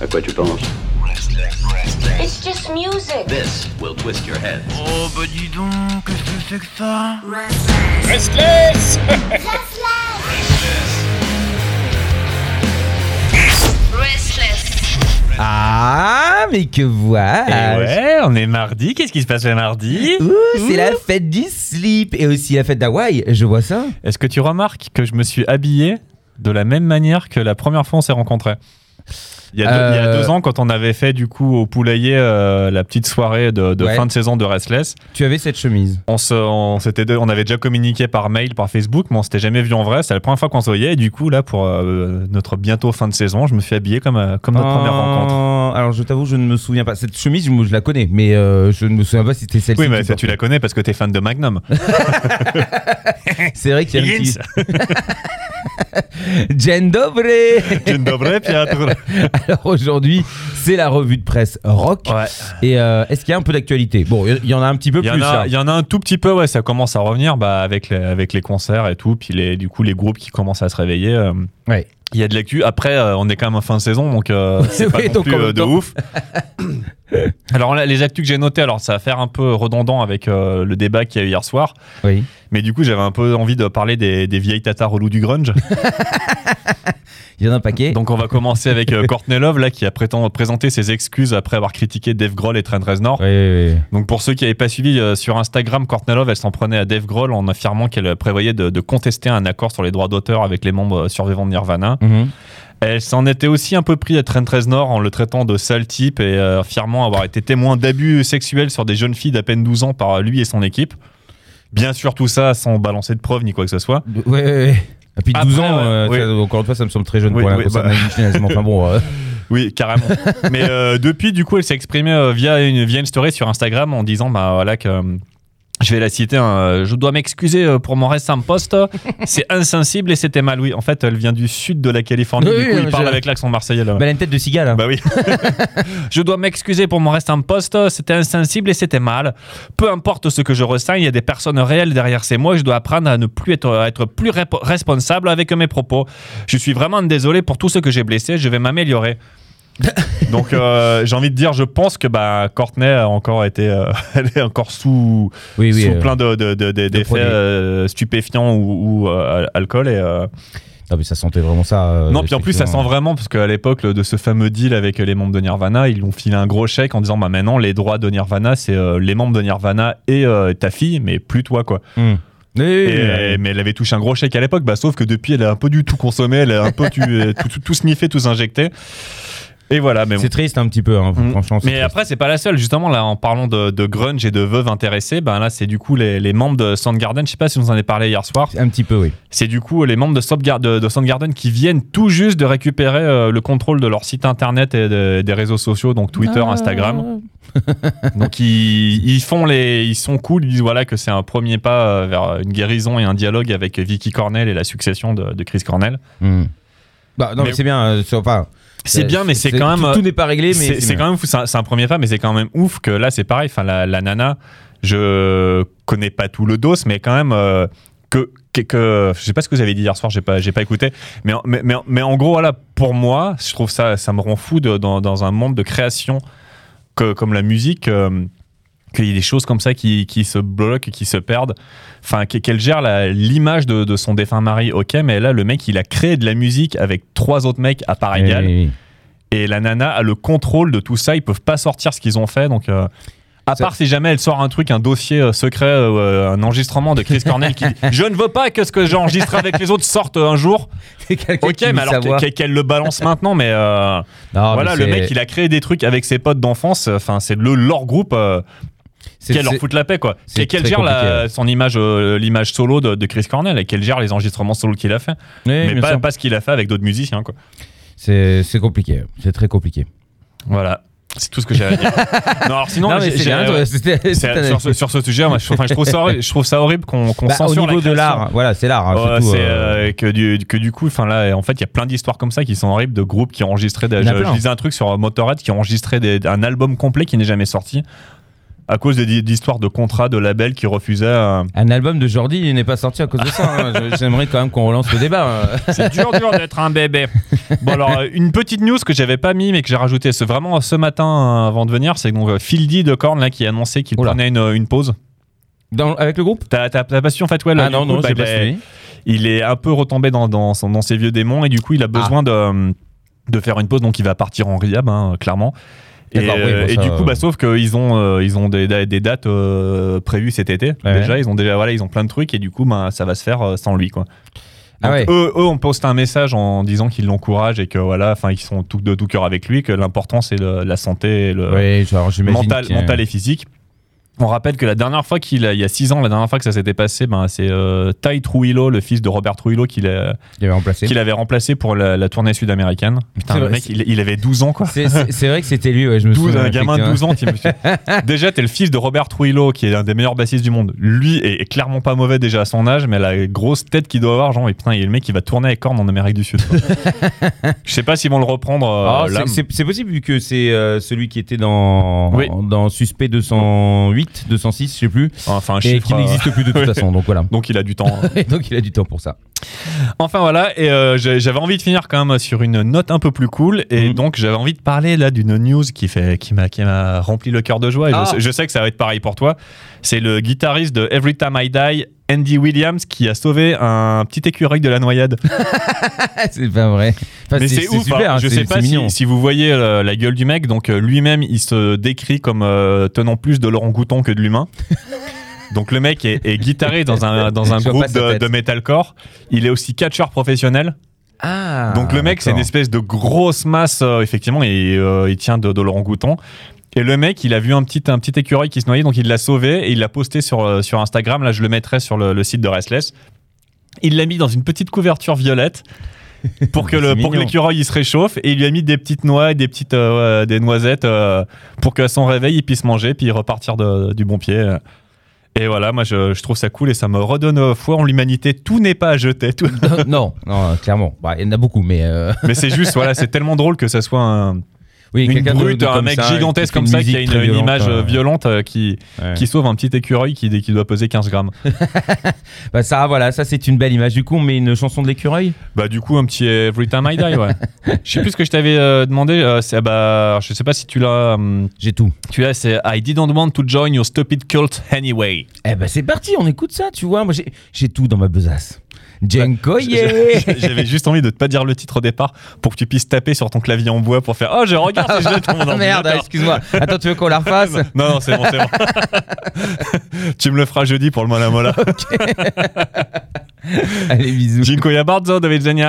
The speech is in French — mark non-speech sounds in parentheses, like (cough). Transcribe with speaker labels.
Speaker 1: À quoi tu penses
Speaker 2: It's just music.
Speaker 1: This will twist your head.
Speaker 3: Oh bah dis donc, qu'est-ce que c'est que ça
Speaker 4: Restless
Speaker 2: Restless.
Speaker 5: Ah, mais que voilà
Speaker 6: Et ouais, on est mardi. Qu'est-ce qui se passe le mardi
Speaker 5: Ouh, c'est la fête du slip et aussi la fête d'Hawaï, je vois ça.
Speaker 6: Est-ce que tu remarques que je me suis habillé de la même manière que la première fois on s'est rencontrés? Il y, a deux, il y a
Speaker 5: Euh.
Speaker 6: deux ans, quand on avait fait du coup au poulailler euh, la petite soirée de, de
Speaker 5: Ouais.
Speaker 6: fin de saison de Restless,
Speaker 5: Tu avais cette chemise.
Speaker 6: on, se, on, on avait déjà communiqué par mail, par Facebook, mais on s'était jamais vu en vrai. C'est la première fois qu'on se voyait. Et du coup, là, pour euh, notre bientôt fin de saison, je me suis habillé comme, euh, comme notre première rencontre.
Speaker 5: Oh, Alors je t'avoue, je ne me souviens pas. Cette chemise, je, la connais, mais euh, je ne me souviens pas si c'était celle-ci.
Speaker 6: Oui, mais ça, tu la connais parce que t'es fan de Magnum. (laughs)
Speaker 5: C'est vrai qu'il y a (laughs) (laughs) Dzień dobry
Speaker 6: Dzień dobry, Piotr. (laughs)
Speaker 5: Alors aujourd'hui, c'est la revue de presse rock.
Speaker 6: Ouais.
Speaker 5: Et euh, est-ce qu'il y a un peu d'actualité? Bon, il y en a un petit peu
Speaker 6: y,
Speaker 5: plus. là.
Speaker 6: il y en a un tout petit peu, ouais, ça commence à revenir bah, avec, les, avec les concerts et tout, puis les, du coup les groupes qui commencent à se réveiller. euh,
Speaker 5: Ouais.
Speaker 6: Il y a de l'actu. Après, euh, on est quand même en fin de saison, donc euh, (laughs) c'est pas
Speaker 5: Oui,
Speaker 6: non
Speaker 5: donc
Speaker 6: plus euh, de ouf. (laughs) alors là, les actus que j'ai notées, alors ça va faire un peu redondant avec le débat qu'il y a eu hier soir,
Speaker 5: Oui.
Speaker 6: mais du coup j'avais un peu envie de parler des, des vieilles tatas relous du grunge. (laughs)
Speaker 5: Il y en a un paquet.
Speaker 6: donc on va commencer avec Courtney Love là qui a présenté ses excuses après avoir critiqué Dave Grohl et Trent Reznor.
Speaker 5: Oui, oui, oui.
Speaker 6: Donc pour ceux qui n'avaient pas suivi sur Instagram, Courtney Love, elle s'en prenait à Dave Grohl en affirmant qu'elle prévoyait de, de contester un accord sur les droits d'auteur avec les membres survivants de Nirvana.
Speaker 5: Mhm.
Speaker 6: Elle s'en était aussi un peu pris à Trent Reznor en le traitant de sale type et euh, affirmant avoir été témoin d'abus sexuels sur des jeunes filles d'à peine 12 ans par lui et son équipe. Bien sûr, tout ça sans balancer de preuves ni quoi que ce soit.
Speaker 5: Ouais, ouais, ouais. Et puis 12
Speaker 6: Après,
Speaker 5: ans, euh, ça, encore une fois, ça me semble très jeune
Speaker 6: Oui,
Speaker 5: pour
Speaker 6: oui, bah.
Speaker 5: enfin bon. euh, (laughs)
Speaker 6: Oui, carrément. Mais euh, depuis, du coup, elle s'est exprimée via, une, via une story sur Instagram en disant bah, voilà, que. Je vais la citer. hein, je dois m'excuser euh, pour mon récent poste. (laughs) C'est insensible et c'était mal. Oui, en fait, elle vient du sud de la Californie.
Speaker 5: Oui,
Speaker 6: du coup,
Speaker 5: oui,
Speaker 6: il parle
Speaker 5: je-
Speaker 6: avec l'accent marseillais. Là.
Speaker 5: Bah, elle a une tête de cigale. hein.
Speaker 6: Bah oui. (laughs) je dois m'excuser pour mon restant poste. C'était insensible et c'était mal. Peu importe ce que je ressens, il y a des personnes réelles derrière ces mots et je dois apprendre à ne plus être, à être plus responsable avec mes propos. Je suis vraiment désolé pour tout ce que j'ai blessé. Je vais m'améliorer. (laughs) Donc euh, j'ai envie de dire, je pense que bah, Courtney a encore été, euh, (laughs) elle est encore sous,
Speaker 5: oui, oui.
Speaker 6: sous
Speaker 5: euh,
Speaker 6: plein de, de- de- de- d'effets stupéfiants ou, ou, alcool et
Speaker 5: Ah, mais ça sentait vraiment ça.
Speaker 6: non, puis en plus, ça sent vraiment, parce qu'à l'époque le- de ce fameux deal avec les membres de Nirvana, ils lui ont filé un gros chèque en disant bah maintenant, les droits de Nirvana, c'est les membres de Nirvana et ta fille, mais plus toi, quoi. Et,
Speaker 5: oui.
Speaker 6: mais elle avait touché un gros chèque à l'époque, bah, sauf que depuis, elle a un peu du tout consommé, elle a un peu (laughs) euh, tout, tout, tout sniffé, tout injecté. Et voilà, mais bon.
Speaker 5: C'est triste un petit peu, hein,
Speaker 6: Mm.
Speaker 5: franchement.
Speaker 6: Mais
Speaker 5: triste.
Speaker 6: après, c'est pas la seule. Justement, là, en parlant de, de grunge et de veuves intéressées, ben là, c'est du coup les, les membres de Soundgarden. Je sais pas si vous en avez parlé hier soir.
Speaker 5: Un petit peu, oui.
Speaker 6: C'est du coup les membres de, Soundgar- de, de Soundgarden qui viennent tout juste de récupérer euh, le contrôle de leur site internet et de- des réseaux sociaux, donc Twitter,
Speaker 5: Ah.
Speaker 6: Instagram. (laughs) Donc ils, ils font les, ils sont cool. Ils disent voilà que c'est un premier pas euh, vers une guérison et un dialogue avec Vicky Cornell et la succession de, de Chris Cornell.
Speaker 5: Hmm. Bah, non, mais,
Speaker 6: Mais-
Speaker 5: c'est bien. euh, C'est euh,
Speaker 6: bien, mais c'est quand même.
Speaker 5: Tout, tout n'est pas réglé, mais
Speaker 6: C'est quand même fou, c'est un, premier pas, mais c'est quand même ouf que là, c'est pareil. Enfin, la, la nana, je connais pas tout le dos, mais quand même. euh, que, que, que- je sais pas ce que vous avez dit hier soir, j'ai pas, j'ai pas écouté, mais, en- mais, mais, mais en gros, voilà, pour moi, je trouve ça, ça me rend fou de- dans, dans un monde de création que, comme la musique, euh, qu'il y ait des choses comme ça qui, qui se bloquent, qui se perdent. Enfin, qu'e- qu'elle gère l'image de, de son défunt mari, ok, mais là, le mec, il a créé de la musique avec trois autres mecs à part égale.
Speaker 5: oui, oui.
Speaker 6: Et la nana a le contrôle de tout ça. Ils peuvent pas sortir ce qu'ils ont fait. Donc, euh, à part si jamais elle sort un truc, un dossier euh, secret, euh, un enregistrement de Chris (laughs) Cornell qui dit Je ne veux pas que ce que j'ai enregistré avec les autres sorte un jour. (laughs) Ok, mais alors qu'elle le balance maintenant. Mais euh,
Speaker 5: Non,
Speaker 6: voilà,
Speaker 5: mais
Speaker 6: le mec, il a créé des trucs avec ses potes d'enfance. Enfin, c'est le leur groupe. Qu'elle leur
Speaker 5: c'est-
Speaker 6: fout la paix, quoi. Et qu'elle gère la- son image, euh, l'image solo de, de Chris Cornell et qu'elle gère les enregistrements solo qu'il a fait.
Speaker 5: Oui,
Speaker 6: mais pas, ce qu'il a fait avec d'autres musiciens, quoi.
Speaker 5: C'est compliqué. C'est très compliqué.
Speaker 6: Voilà. C'est tout ce que j'ai à dire. (laughs) non, alors sinon,
Speaker 5: Non, mais toi,
Speaker 6: sur, ce, sur ce sujet, moi, je, trouve ça horrible, je trouve ça horrible qu'on qu'on
Speaker 5: Bah, au
Speaker 6: censure
Speaker 5: niveau
Speaker 6: la
Speaker 5: de l'art, voilà, c'est l'art. hein,
Speaker 6: c'est
Speaker 5: euh,
Speaker 6: euh, que, du, que du coup, enfin là, en fait, il y a plein d'histoires comme ça qui sont horribles de groupes qui ont enregistré. Des, je, lisais un truc sur Motorhead qui a enregistré des- un album complet qui n'est jamais sorti. À cause des- d'histoires de contrats, de labels qui refusaient.
Speaker 5: Un album de Jordi il n'est pas sorti à cause de ça. hein. (laughs) J'aimerais quand même qu'on relance le débat. hein. (laughs)
Speaker 6: C'est dur, dur d'être un bébé. Bon, alors, euh, une petite news que j'avais pas mis, mais que j'ai rajouté ce, vraiment ce matin euh, avant de venir, c'est donc euh, Phil D de Korn là, qui a annoncé qu'il
Speaker 5: Oula.
Speaker 6: prenait une, une pause.
Speaker 5: Dans- avec le groupe?
Speaker 6: T'as t'as- t'as pas su en fait, ouais, là,
Speaker 5: Ah
Speaker 6: du
Speaker 5: non,
Speaker 6: coup,
Speaker 5: non,
Speaker 6: bah,
Speaker 5: j'ai
Speaker 6: il,
Speaker 5: pas
Speaker 6: est,
Speaker 5: suivi.
Speaker 6: il est un peu retombé dans, dans, ses vieux démons et du coup, il a besoin de, de faire une pause, donc il va partir en rehab, hein, clairement. Et,
Speaker 5: D'accord, oui, bon,
Speaker 6: euh, et
Speaker 5: ça,
Speaker 6: du coup,
Speaker 5: euh,
Speaker 6: bah, sauf qu'ils ont, euh, ils ont des, des dates prévues cet été.
Speaker 5: Ouais.
Speaker 6: Déjà, ils ont déjà, voilà, ils ont plein de trucs et du coup, bah, ça va se faire sans lui, quoi.
Speaker 5: Ah ouais.
Speaker 6: eux, eux, on poste un message en disant qu'ils l'encouragent et que voilà, enfin, ils sont tout de tout cœur avec lui, que l'important c'est la santé, et le
Speaker 5: genre,
Speaker 6: mental, mental et physique. On rappelle que la dernière fois qu'il a, il y a 6 ans, la dernière fois que ça s'était passé, ben, c'est euh, Ty Trujillo, le fils de Robert l'a-
Speaker 5: qu'il avait remplacé.
Speaker 6: qu'il avait remplacé pour la, la tournée sud-américaine. Putain, le mec, il, il avait 12 ans, quoi.
Speaker 5: C'est- C'est c'est vrai que c'était lui, ouais, je me
Speaker 6: 12,
Speaker 5: souviens.
Speaker 6: un gamin de
Speaker 5: effectivement.
Speaker 6: 12 ans. (laughs) Déjà, t'es le fils de Robert Trujillo, qui est un des meilleurs bassistes du monde. Lui est, est clairement pas mauvais déjà à son âge, mais la grosse tête qu'il doit avoir, genre, et putain, il est le mec qui va tourner avec Korn en Amérique du Sud. (laughs) Je sais pas s'ils vont le reprendre euh,
Speaker 5: Ah,
Speaker 6: là.
Speaker 5: c'est- c'est c'est possible vu que c'est euh, celui qui était dans,
Speaker 6: Oui.
Speaker 5: dans Suspect 208, 206, je sais plus,
Speaker 6: Enfin, un
Speaker 5: et
Speaker 6: chiffre.
Speaker 5: qui
Speaker 6: euh,
Speaker 5: n'existe plus de toute (laughs) façon. Donc voilà.
Speaker 6: Donc il a du temps.
Speaker 5: Et (laughs) donc il a du temps pour ça.
Speaker 6: Enfin voilà, et euh, j'avais envie de finir quand même sur une note un peu plus cool, et
Speaker 5: Mhm.
Speaker 6: donc j'avais envie de parler là d'une news qui fait, qui m'a, qui m'a rempli le cœur de joie. Et je
Speaker 5: Ah.
Speaker 6: sais- je, sais que ça va être pareil pour toi. C'est le guitariste de Every Time I Die, Andy Williams, qui a sauvé un petit écureuil de la noyade. (laughs)
Speaker 5: c'est pas vrai. Enfin,
Speaker 6: Mais c'est, ouf.
Speaker 5: super.
Speaker 6: hein.
Speaker 5: hein,
Speaker 6: Je sais pas si, vous voyez euh, la gueule du mec. Donc euh, lui-même, il se décrit comme euh, tenant plus de Laurent Gouton que de l'humain. (laughs) Donc le mec est, est guitariste dans un, dans un
Speaker 5: Je vois
Speaker 6: groupe de, metalcore. Il est aussi catcheur professionnel.
Speaker 5: Ah.
Speaker 6: Donc le mec, c'est une espèce de grosse masse, effectivement, et il tient de, de Laurent Gouton. Et le mec, il a vu un petit, un petit écureuil qui se noyait, donc il l'a sauvé et il l'a posté sur, euh, sur Instagram. Là, je le mettrai sur le, le site de Restless. Il l'a mis dans une petite couverture violette pour que, (laughs) le,
Speaker 5: C'est
Speaker 6: pour que
Speaker 5: mignon.
Speaker 6: l'écureuil il se réchauffe et il lui a mis des petites noix et des petites euh, des noisettes euh, pour qu'à son réveil il puisse manger puis repartir de- du bon pied. Et voilà, moi je, je trouve ça cool et ça me redonne euh, foi en l'humanité. Tout n'est pas à jeter. tout-
Speaker 5: non, non, clairement. Bah, il y en a beaucoup, mais. euh,
Speaker 6: Mais c'est juste, (laughs) voilà, c'est tellement drôle que ça soit un,
Speaker 5: Oui,
Speaker 6: une
Speaker 5: de-
Speaker 6: brute,
Speaker 5: de
Speaker 6: un mec
Speaker 5: ça,
Speaker 6: gigantesque comme ça qui a une,
Speaker 5: très
Speaker 6: une
Speaker 5: violente,
Speaker 6: image
Speaker 5: euh,
Speaker 6: violente euh, qui,
Speaker 5: ouais.
Speaker 6: qui sauve un petit écureuil qui, qui doit peser 15 grammes. (laughs)
Speaker 5: Bah, ça, voilà, ça c'est une belle image. Du coup, on met une chanson de l'écureuil?
Speaker 6: Bah du coup un petit Every Time I Die ouais. (laughs) je sais plus ce que je t'avais euh, demandé. c'est bah je sais pas si tu l'as. hum,
Speaker 5: J'ai tout.
Speaker 6: tu l'as c'est I didn't want to join your stupid cult anyway.
Speaker 5: Eh ben c'est parti, on écoute ça, tu vois. Moi j'ai- j'ai tout dans ma besace.
Speaker 6: J'avais juste envie de te pas dire le titre au départ pour que tu puisses taper sur ton clavier en bois pour faire oh je regarde si je l'ai dans mon
Speaker 5: Ah merde, excuse-moi. Attends, tu veux qu'on la refasse?
Speaker 6: Non non c'est bon c'est bon. (laughs) tu me le feras jeudi pour le mola mola. (laughs)
Speaker 5: Allez, bisous.
Speaker 6: Dziękuję bardzo do widzenia.